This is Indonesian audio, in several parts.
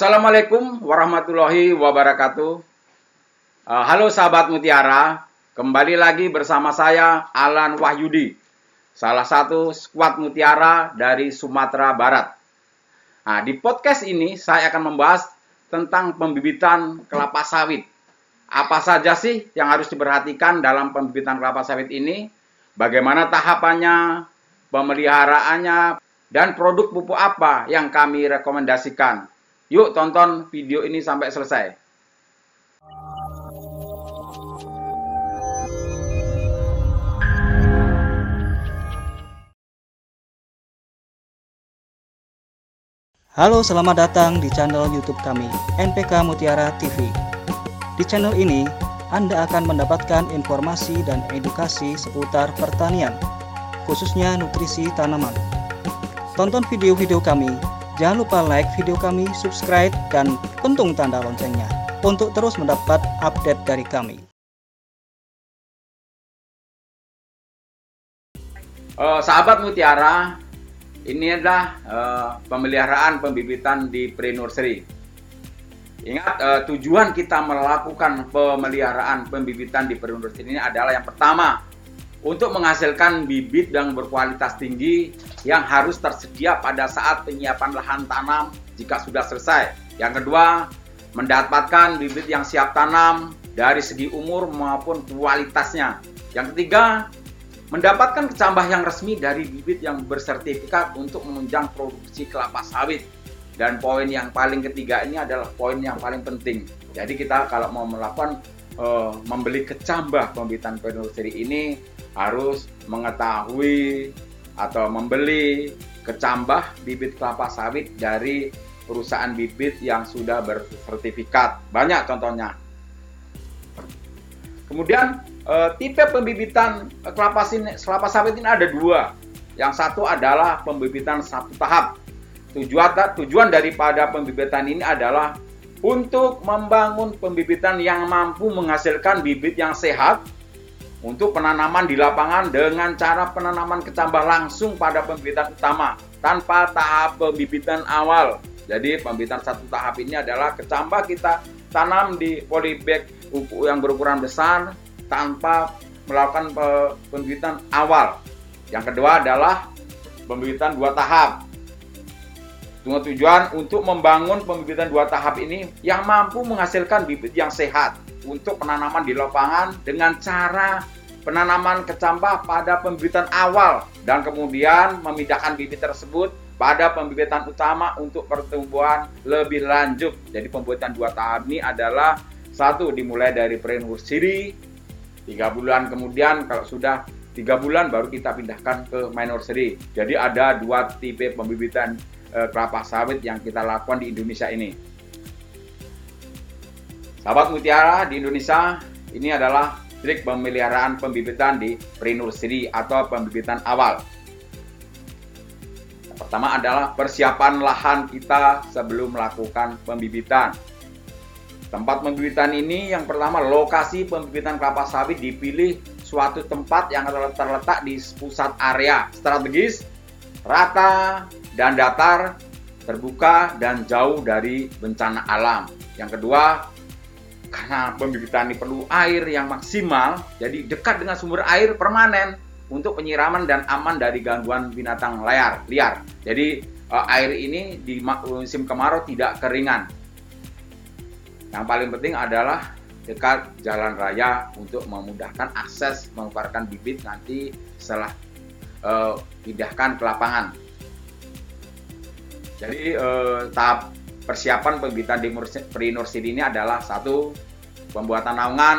Assalamualaikum warahmatullahi wabarakatuh. Uh, halo sahabat Mutiara, kembali lagi bersama saya Alan Wahyudi, salah satu skuad Mutiara dari Sumatera Barat. Nah, di podcast ini saya akan membahas tentang pembibitan kelapa sawit. Apa saja sih yang harus diperhatikan dalam pembibitan kelapa sawit ini? Bagaimana tahapannya, pemeliharaannya, dan produk pupuk apa yang kami rekomendasikan? Yuk tonton video ini sampai selesai. Halo, selamat datang di channel YouTube kami, NPK Mutiara TV. Di channel ini, Anda akan mendapatkan informasi dan edukasi seputar pertanian, khususnya nutrisi tanaman. Tonton video-video kami, jangan lupa like video kami, subscribe, dan pentung tanda loncengnya untuk terus mendapat update dari kami. Uh, sahabat Mutiara, ini adalah uh, pemeliharaan pembibitan di pre-nursery. Ingat uh, tujuan kita melakukan pemeliharaan pembibitan di pre-nursery ini adalah yang pertama untuk menghasilkan bibit yang berkualitas tinggi yang harus tersedia pada saat penyiapan lahan tanam jika sudah selesai. Yang kedua, mendapatkan bibit yang siap tanam dari segi umur maupun kualitasnya. Yang ketiga, mendapatkan kecambah yang resmi dari bibit yang bersertifikat untuk menunjang produksi kelapa sawit. Dan poin yang paling ketiga ini adalah poin yang paling penting. Jadi kita kalau mau melakukan uh, membeli kecambah pembibitan penursery ini harus mengetahui atau membeli kecambah bibit kelapa sawit dari perusahaan bibit yang sudah bersertifikat. Banyak contohnya. Kemudian uh, tipe pembibitan kelapa, sini, kelapa sawit ini ada dua. Yang satu adalah pembibitan satu tahap. Tujuan tujuan daripada pembibitan ini adalah untuk membangun pembibitan yang mampu menghasilkan bibit yang sehat untuk penanaman di lapangan dengan cara penanaman kecambah langsung pada pembibitan utama tanpa tahap pembibitan awal. Jadi pembibitan satu tahap ini adalah kecambah kita tanam di polybag yang berukuran besar tanpa melakukan pembibitan awal. Yang kedua adalah pembibitan dua tahap. Dengan tujuan untuk membangun pembibitan dua tahap ini yang mampu menghasilkan bibit yang sehat untuk penanaman di lapangan dengan cara penanaman kecambah pada pembibitan awal dan kemudian memindahkan bibit tersebut pada pembibitan utama untuk pertumbuhan lebih lanjut. Jadi pembuatan dua tahap ini adalah satu dimulai dari pre-nursery, tiga bulan kemudian kalau sudah tiga bulan baru kita pindahkan ke minor nursery. Jadi ada dua tipe pembibitan kelapa sawit yang kita lakukan di Indonesia ini. Sahabat Mutiara di Indonesia, ini adalah trik pemeliharaan pembibitan di pre-nursery atau pembibitan awal. Yang pertama adalah persiapan lahan kita sebelum melakukan pembibitan. Tempat pembibitan ini yang pertama lokasi pembibitan kelapa sawit dipilih suatu tempat yang terletak di pusat area strategis, rata dan datar, terbuka dan jauh dari bencana alam. Yang kedua, karena pembibitan ini perlu air yang maksimal, jadi dekat dengan sumber air permanen untuk penyiraman dan aman dari gangguan binatang liar. liar. Jadi air ini di musim kemarau tidak keringan. Yang paling penting adalah dekat jalan raya untuk memudahkan akses mengeluarkan bibit nanti setelah uh, pindahkan ke lapangan. Jadi uh, tahap persiapan pembibitan di pre-nursery ini adalah satu pembuatan naungan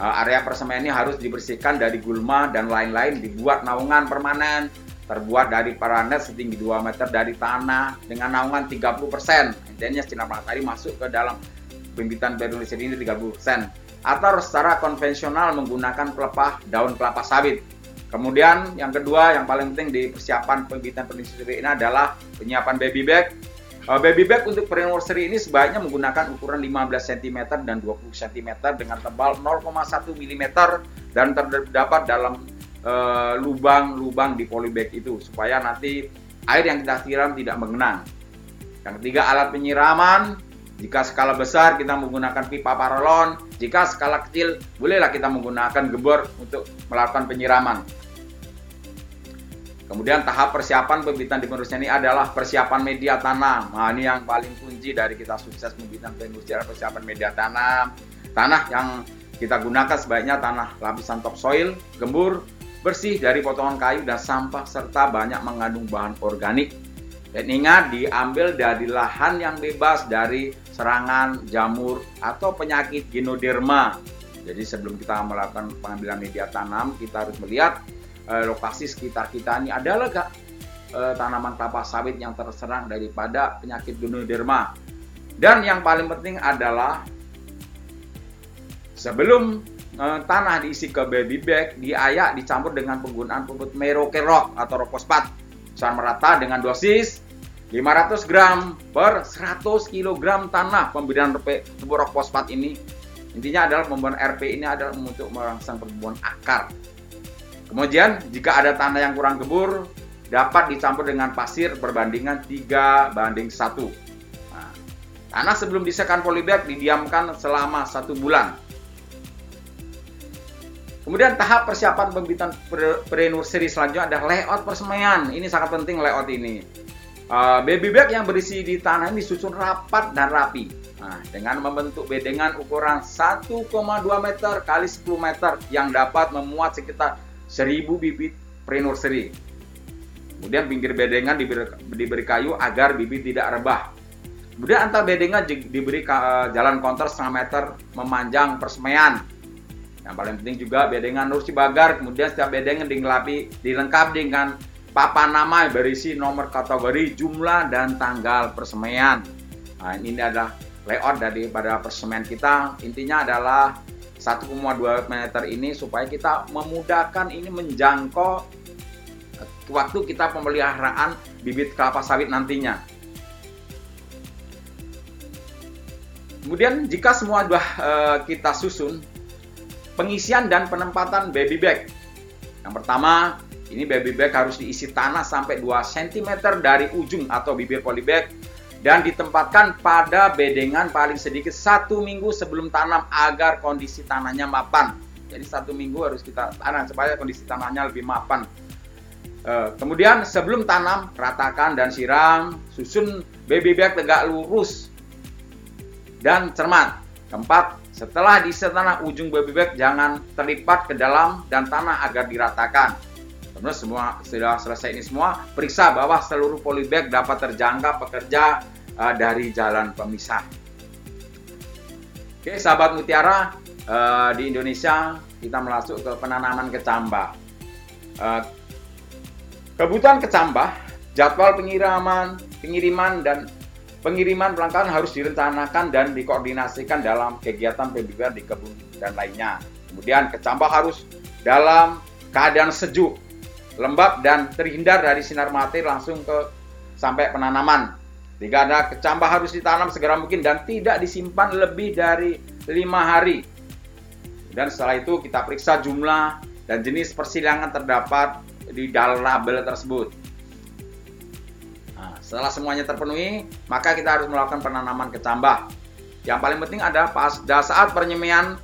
uh, area persemaian ini harus dibersihkan dari gulma dan lain-lain dibuat naungan permanen terbuat dari paranet setinggi 2 meter dari tanah dengan naungan 30% intinya sinar matahari masuk ke dalam pembibitan penulisan ini 30%. atau secara konvensional menggunakan pelepah daun kelapa sawit. Kemudian yang kedua yang paling penting di persiapan pembibitan nursery ini adalah penyiapan baby bag. Uh, baby bag untuk nursery ini sebaiknya menggunakan ukuran 15 cm dan 20 cm dengan tebal 0,1 mm dan terdapat dalam uh, lubang-lubang uh, di polybag itu supaya nanti air yang kita siram tidak mengenang. Yang ketiga alat penyiraman jika skala besar kita menggunakan pipa paralon, jika skala kecil bolehlah kita menggunakan gebor untuk melakukan penyiraman. Kemudian tahap persiapan pembibitan di penerusnya ini adalah persiapan media tanam. Nah, ini yang paling kunci dari kita sukses pembibitan penerusnya adalah persiapan media tanam. Tanah yang kita gunakan sebaiknya tanah lapisan topsoil, gembur, bersih dari potongan kayu dan sampah serta banyak mengandung bahan organik dan ingat diambil dari lahan yang bebas dari serangan jamur atau penyakit ginoderma. Jadi sebelum kita melakukan pengambilan media tanam, kita harus melihat eh, lokasi sekitar kita ini adalah gak eh, tanaman kelapa sawit yang terserang daripada penyakit ginoderma. Dan yang paling penting adalah sebelum eh, tanah diisi ke baby bag, diayak dicampur dengan penggunaan pupuk merokerok atau ropospat. Sama merata dengan dosis 500 gram per 100 kg tanah pemberian pupuk fosfat ini intinya adalah pembuatan RP ini adalah untuk merangsang pertumbuhan akar. Kemudian jika ada tanah yang kurang gebur dapat dicampur dengan pasir perbandingan 3 banding 1. Nah, tanah sebelum disekan polybag didiamkan selama satu bulan. Kemudian tahap persiapan pembibitan pre-nursery selanjutnya adalah layout persemaian. Ini sangat penting layout ini. Uh, baby bag yang berisi di tanah ini disusun rapat dan rapi. Nah, dengan membentuk bedengan ukuran 1,2 meter kali 10 meter yang dapat memuat sekitar 1000 bibit pre-nursery. Kemudian pinggir bedengan diberi, diberi kayu agar bibit tidak rebah. Kemudian antar bedengan diberi jalan konter setengah meter memanjang persemaian. Yang paling penting juga bedengan nursi bagar, kemudian setiap bedengan dilengkapi dilengkapi dengan papan nama berisi nomor kategori, jumlah, dan tanggal persemaian. Nah, ini adalah layout daripada persemaian kita. Intinya adalah 1,2 meter ini supaya kita memudahkan ini menjangkau waktu kita pemeliharaan bibit kelapa sawit nantinya. Kemudian jika semua sudah uh, kita susun, pengisian dan penempatan baby bag. Yang pertama, ini baby bag harus diisi tanah sampai 2 cm dari ujung atau bibir polybag dan ditempatkan pada bedengan paling sedikit satu minggu sebelum tanam agar kondisi tanahnya mapan. Jadi satu minggu harus kita tanam supaya kondisi tanahnya lebih mapan. Eh, kemudian sebelum tanam ratakan dan siram, susun baby bag tegak lurus dan cermat. Keempat, setelah diisi tanah ujung baby bag jangan terlipat ke dalam dan tanah agar diratakan. Kemudian semua sudah selesai ini semua, periksa bahwa seluruh polybag dapat terjangkau pekerja uh, dari jalan pemisah. Oke, sahabat mutiara uh, di Indonesia kita masuk ke penanaman kecambah. Uh, kebutuhan kecambah, jadwal pengiriman, pengiriman dan pengiriman pelanggan harus direncanakan dan dikoordinasikan dalam kegiatan pembibitan di kebun dan lainnya. Kemudian kecambah harus dalam keadaan sejuk lembab dan terhindar dari sinar matahari langsung ke sampai penanaman. Jika ada kecambah harus ditanam segera mungkin dan tidak disimpan lebih dari lima hari. Dan setelah itu kita periksa jumlah dan jenis persilangan terdapat di dalam label tersebut. Nah, setelah semuanya terpenuhi, maka kita harus melakukan penanaman kecambah. Yang paling penting ada pada saat penyemaian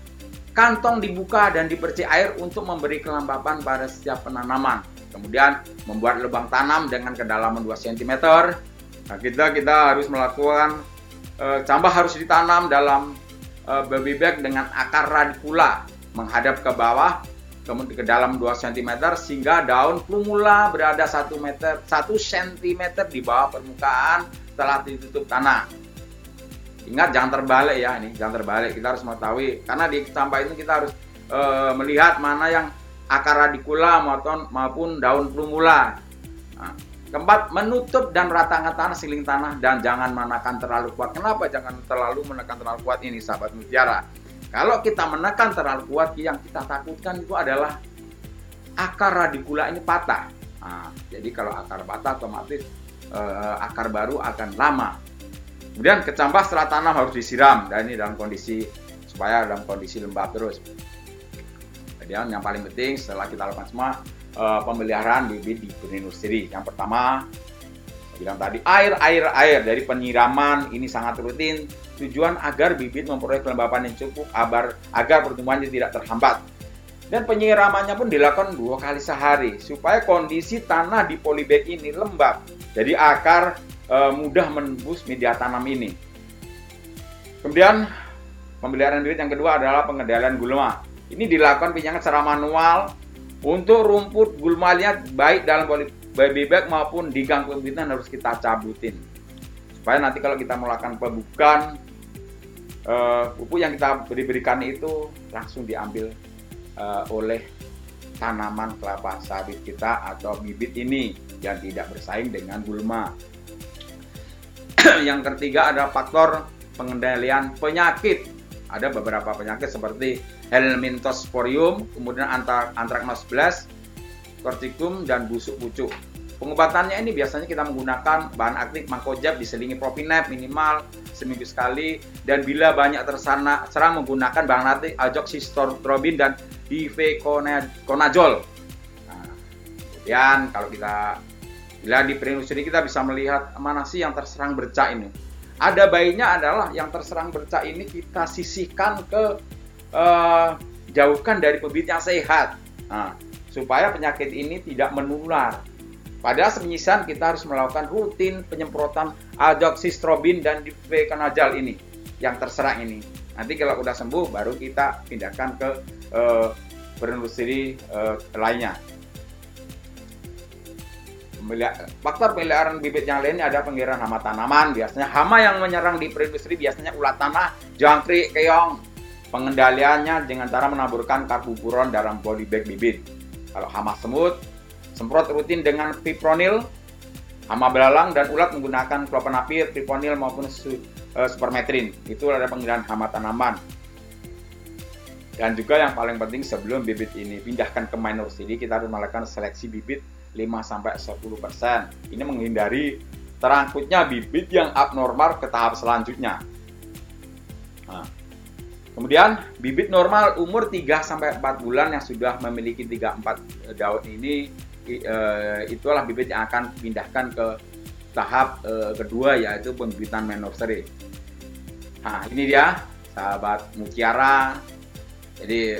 kantong dibuka dan dipercik air untuk memberi kelembapan pada setiap penanaman. Kemudian membuat lubang tanam dengan kedalaman 2 cm. Nah, kita kita harus melakukan e, cambah harus ditanam dalam e, baby bag dengan akar radikula menghadap ke bawah kemudian ke dalam 2 cm sehingga daun plumula berada 1 meter 1 cm di bawah permukaan setelah ditutup tanah. Ingat jangan terbalik ya ini, jangan terbalik. Kita harus mengetahui karena di sampah itu kita harus e, melihat mana yang akar radikula maupun, maupun daun plumula. Nah, keempat, menutup dan ratakan tanah siling tanah dan jangan menekan terlalu kuat. Kenapa jangan terlalu menekan terlalu kuat ini sahabat mutiara? Kalau kita menekan terlalu kuat, yang kita takutkan itu adalah akar radikula ini patah. Nah, jadi kalau akar patah otomatis eh, akar baru akan lama. Kemudian kecambah setelah tanam harus disiram dan ini dalam kondisi supaya dalam kondisi lembab terus. Kemudian yang paling penting setelah kita lakukan semua eh, pemeliharaan bibit di benih nursery. Yang pertama bilang tadi air air air. Dari penyiraman ini sangat rutin. Tujuan agar bibit memperoleh kelembapan yang cukup agar agar pertumbuhannya tidak terhambat. Dan penyiramannya pun dilakukan dua kali sehari supaya kondisi tanah di polybag ini lembab. Jadi akar e, mudah menembus media tanam ini. Kemudian pemeliharaan bibit yang kedua adalah pengendalian gulma ini dilakukan pinjangan secara manual untuk rumput gulmanya baik dalam baby bag maupun di gang pembibitan harus kita cabutin supaya nanti kalau kita melakukan pembukaan uh, pupuk yang kita beri berikan itu langsung diambil uh, oleh tanaman kelapa sawit kita atau bibit ini yang tidak bersaing dengan gulma. yang ketiga ada faktor pengendalian penyakit. Ada beberapa penyakit seperti Helminthosporium, kemudian Anthracnose blast, kortikum dan busuk pucuk. Pengobatannya ini biasanya kita menggunakan bahan aktif mangkojab diselingi propinep minimal seminggu sekali dan bila banyak tersana serang menggunakan bahan aktif azoxystrobin dan difeconazole. Nah, kemudian kalau kita bila di perinusuri kita bisa melihat mana sih yang terserang bercak ini. Ada baiknya adalah yang terserang bercak ini kita sisihkan ke uh, jauhkan dari pebit yang sehat. Nah, supaya penyakit ini tidak menular. Pada penyisian kita harus melakukan rutin penyemprotan azoxystrobin dan difeconazole ini yang terserang ini. Nanti kalau udah sembuh baru kita pindahkan ke uh, berindustrisi uh, lainnya. Faktor pemeliharaan bibit yang lainnya ada pengiraan hama tanaman. Biasanya hama yang menyerang di perindustri biasanya ulat tanah, jangkrik, keong. Pengendaliannya dengan cara menaburkan karbupuron dalam body bag bibit. Kalau hama semut, semprot rutin dengan fipronil, hama belalang dan ulat menggunakan klopinapir, fipronil maupun uh, supermetrin. Itu ada pengendalian hama tanaman. Dan juga yang paling penting sebelum bibit ini pindahkan ke minor seed, kita harus melakukan seleksi bibit 5 sampai 10%. Ini menghindari terangkutnya bibit yang abnormal ke tahap selanjutnya. Kemudian bibit normal umur 3 sampai 4 bulan yang sudah memiliki 3 4 daun ini uh, itulah bibit yang akan pindahkan ke tahap uh, kedua yaitu pembibitan nursery. Nah, ini dia sahabat mutiara. Jadi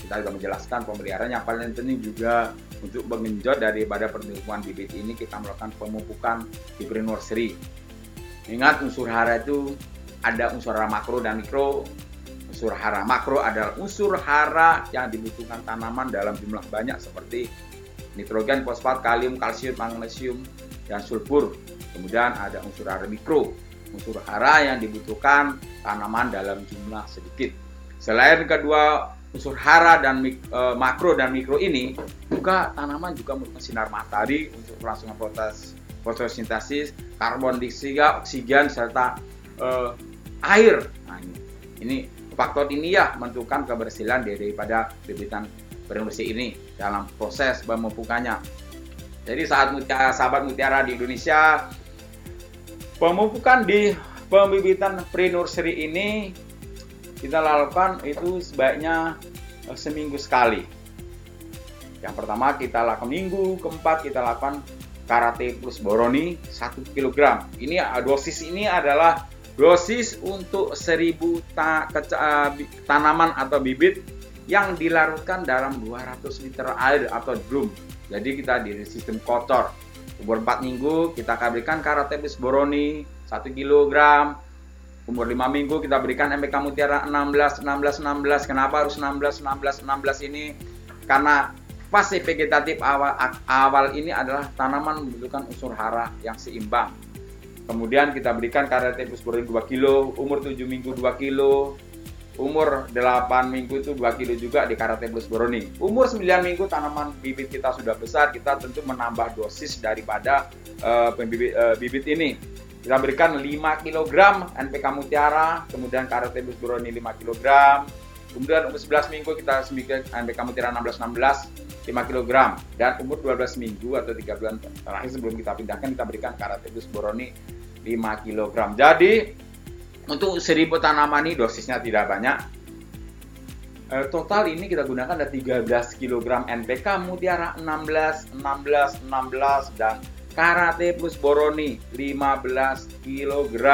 kita sudah menjelaskan pemeliharaan yang paling penting juga untuk mengenjot daripada pertumbuhan bibit ini kita melakukan pemupukan di nursery. Ingat unsur hara itu ada unsur makro dan mikro unsur hara makro adalah unsur hara yang dibutuhkan tanaman dalam jumlah banyak seperti nitrogen, fosfat, kalium, kalsium, magnesium, dan sulfur. Kemudian ada unsur hara mikro, unsur hara yang dibutuhkan tanaman dalam jumlah sedikit. Selain kedua unsur hara dan mik, e, makro dan mikro ini, juga tanaman juga membutuhkan sinar matahari untuk kelangsungan proses fotosintesis, karbon dioksida, oksigen serta e, air. Nah, ini, ini faktor ini ya menentukan keberhasilan daripada bibitan produksi ini dalam proses pemupukannya. Jadi saat mutiara, sahabat mutiara di Indonesia pemupukan di pembibitan pre-nursery ini kita lakukan itu sebaiknya eh, seminggu sekali. Yang pertama kita lakukan minggu, keempat kita lakukan karate plus boroni 1 kg. Ini dosis ini adalah dosis untuk 1000 ta eh, tanaman atau bibit yang dilarutkan dalam 200 liter air atau drum. Jadi kita di sistem kotor. Umur 4 minggu kita berikan Karatebis boroni 1 kg. Umur 5 minggu kita berikan MPK Mutiara 16 16 16. Kenapa harus 16 16 16 ini? Karena fase vegetatif awal awal ini adalah tanaman membutuhkan unsur hara yang seimbang Kemudian kita berikan karetipus protein 2 kilo, umur 7 minggu 2 kilo, umur 8 minggu itu 2 kilo juga di Karatebus boroni. Umur 9 minggu tanaman bibit kita sudah besar, kita tentu menambah dosis daripada uh, pembibit, uh, bibit ini. kita berikan 5 kg NPK Mutiara, kemudian Karate Plus Boroni 5 kg, kemudian umur 11 minggu kita sembilan NPK Mutiara 16-16 5 kg, dan umur 12 minggu atau 3 bulan terakhir sebelum kita pindahkan kita berikan Karate Plus Boroni 5 kg. Jadi untuk 1000 tanaman ini dosisnya tidak banyak. Eh, total ini kita gunakan ada 13 kg NPK Mutiara 16, 16, 16 dan Karate plus Boroni 15 kg.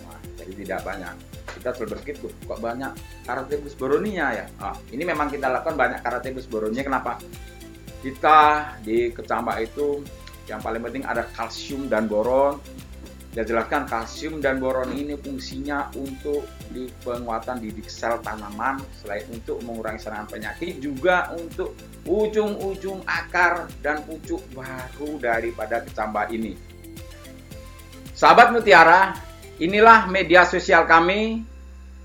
Nah, jadi tidak banyak. Kita tuh, kok banyak Karate plus Boroninya ya? Ah, ini memang kita lakukan banyak Karate plus Boroninya. Kenapa? Kita di kecambah itu yang paling penting ada kalsium dan boron saya jelaskan kalsium dan boron ini fungsinya untuk di penguatan didik sel tanaman selain untuk mengurangi serangan penyakit juga untuk ujung-ujung akar dan pucuk baru daripada kecambah ini. Sahabat Mutiara, inilah media sosial kami.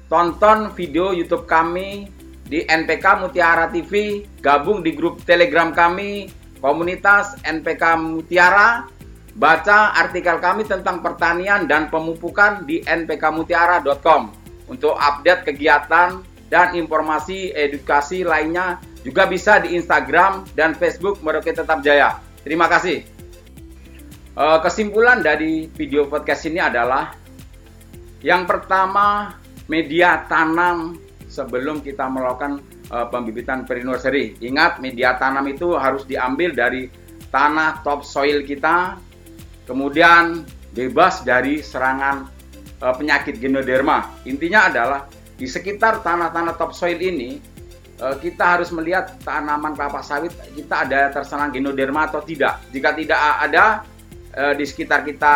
Tonton video YouTube kami di NPK Mutiara TV, gabung di grup Telegram kami, komunitas NPK Mutiara Baca artikel kami tentang pertanian dan pemupukan di npkmutiara.com untuk update kegiatan dan informasi edukasi lainnya juga bisa di Instagram dan Facebook Merauke Tetap Jaya. Terima kasih. Eh, kesimpulan dari video podcast ini adalah yang pertama media tanam sebelum kita melakukan eh, pembibitan pre-nursery. Ingat media tanam itu harus diambil dari tanah top soil kita kemudian bebas dari serangan e, penyakit genoderma. Intinya adalah di sekitar tanah-tanah topsoil ini e, kita harus melihat tanaman kelapa sawit kita ada terserang genoderma atau tidak. Jika tidak ada e, di sekitar kita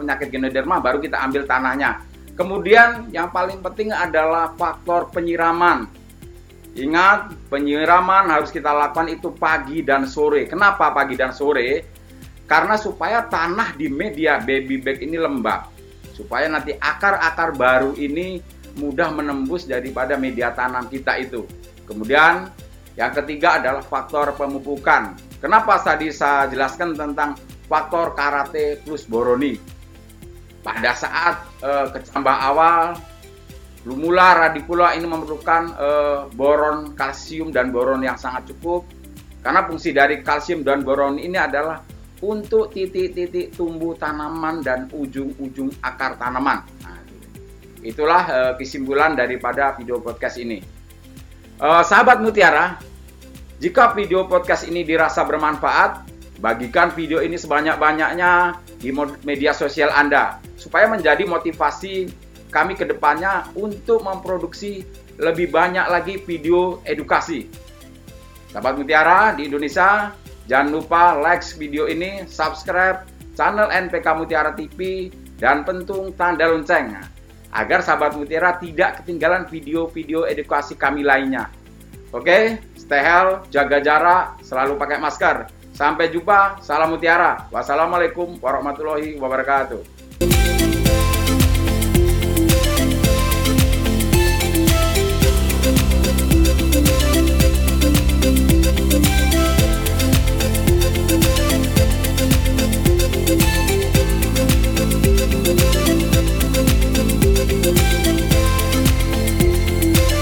penyakit genoderma baru kita ambil tanahnya. Kemudian yang paling penting adalah faktor penyiraman. Ingat, penyiraman harus kita lakukan itu pagi dan sore. Kenapa pagi dan sore? Karena supaya tanah di media baby bag ini lembab. Supaya nanti akar-akar baru ini mudah menembus daripada media tanam kita itu. Kemudian yang ketiga adalah faktor pemupukan. Kenapa tadi saya jelaskan tentang faktor karate plus boroni? Pada saat eh, kecambah awal, lumula radicula ini memerlukan eh, boron, kalsium, dan boron yang sangat cukup. Karena fungsi dari kalsium dan boron ini adalah untuk titik-titik tumbuh tanaman dan ujung-ujung akar tanaman. Nah, itulah uh, kesimpulan daripada video podcast ini. Uh, sahabat Mutiara, jika video podcast ini dirasa bermanfaat, bagikan video ini sebanyak-banyaknya di media sosial Anda supaya menjadi motivasi kami ke depannya untuk memproduksi lebih banyak lagi video edukasi. Sahabat Mutiara di Indonesia, Jangan lupa like video ini, subscribe channel NPK Mutiara TV, dan pentung tanda lonceng agar sahabat Mutiara tidak ketinggalan video-video edukasi kami lainnya. Oke, stay healthy, jaga jarak, selalu pakai masker. Sampai jumpa, salam Mutiara. Wassalamualaikum warahmatullahi wabarakatuh.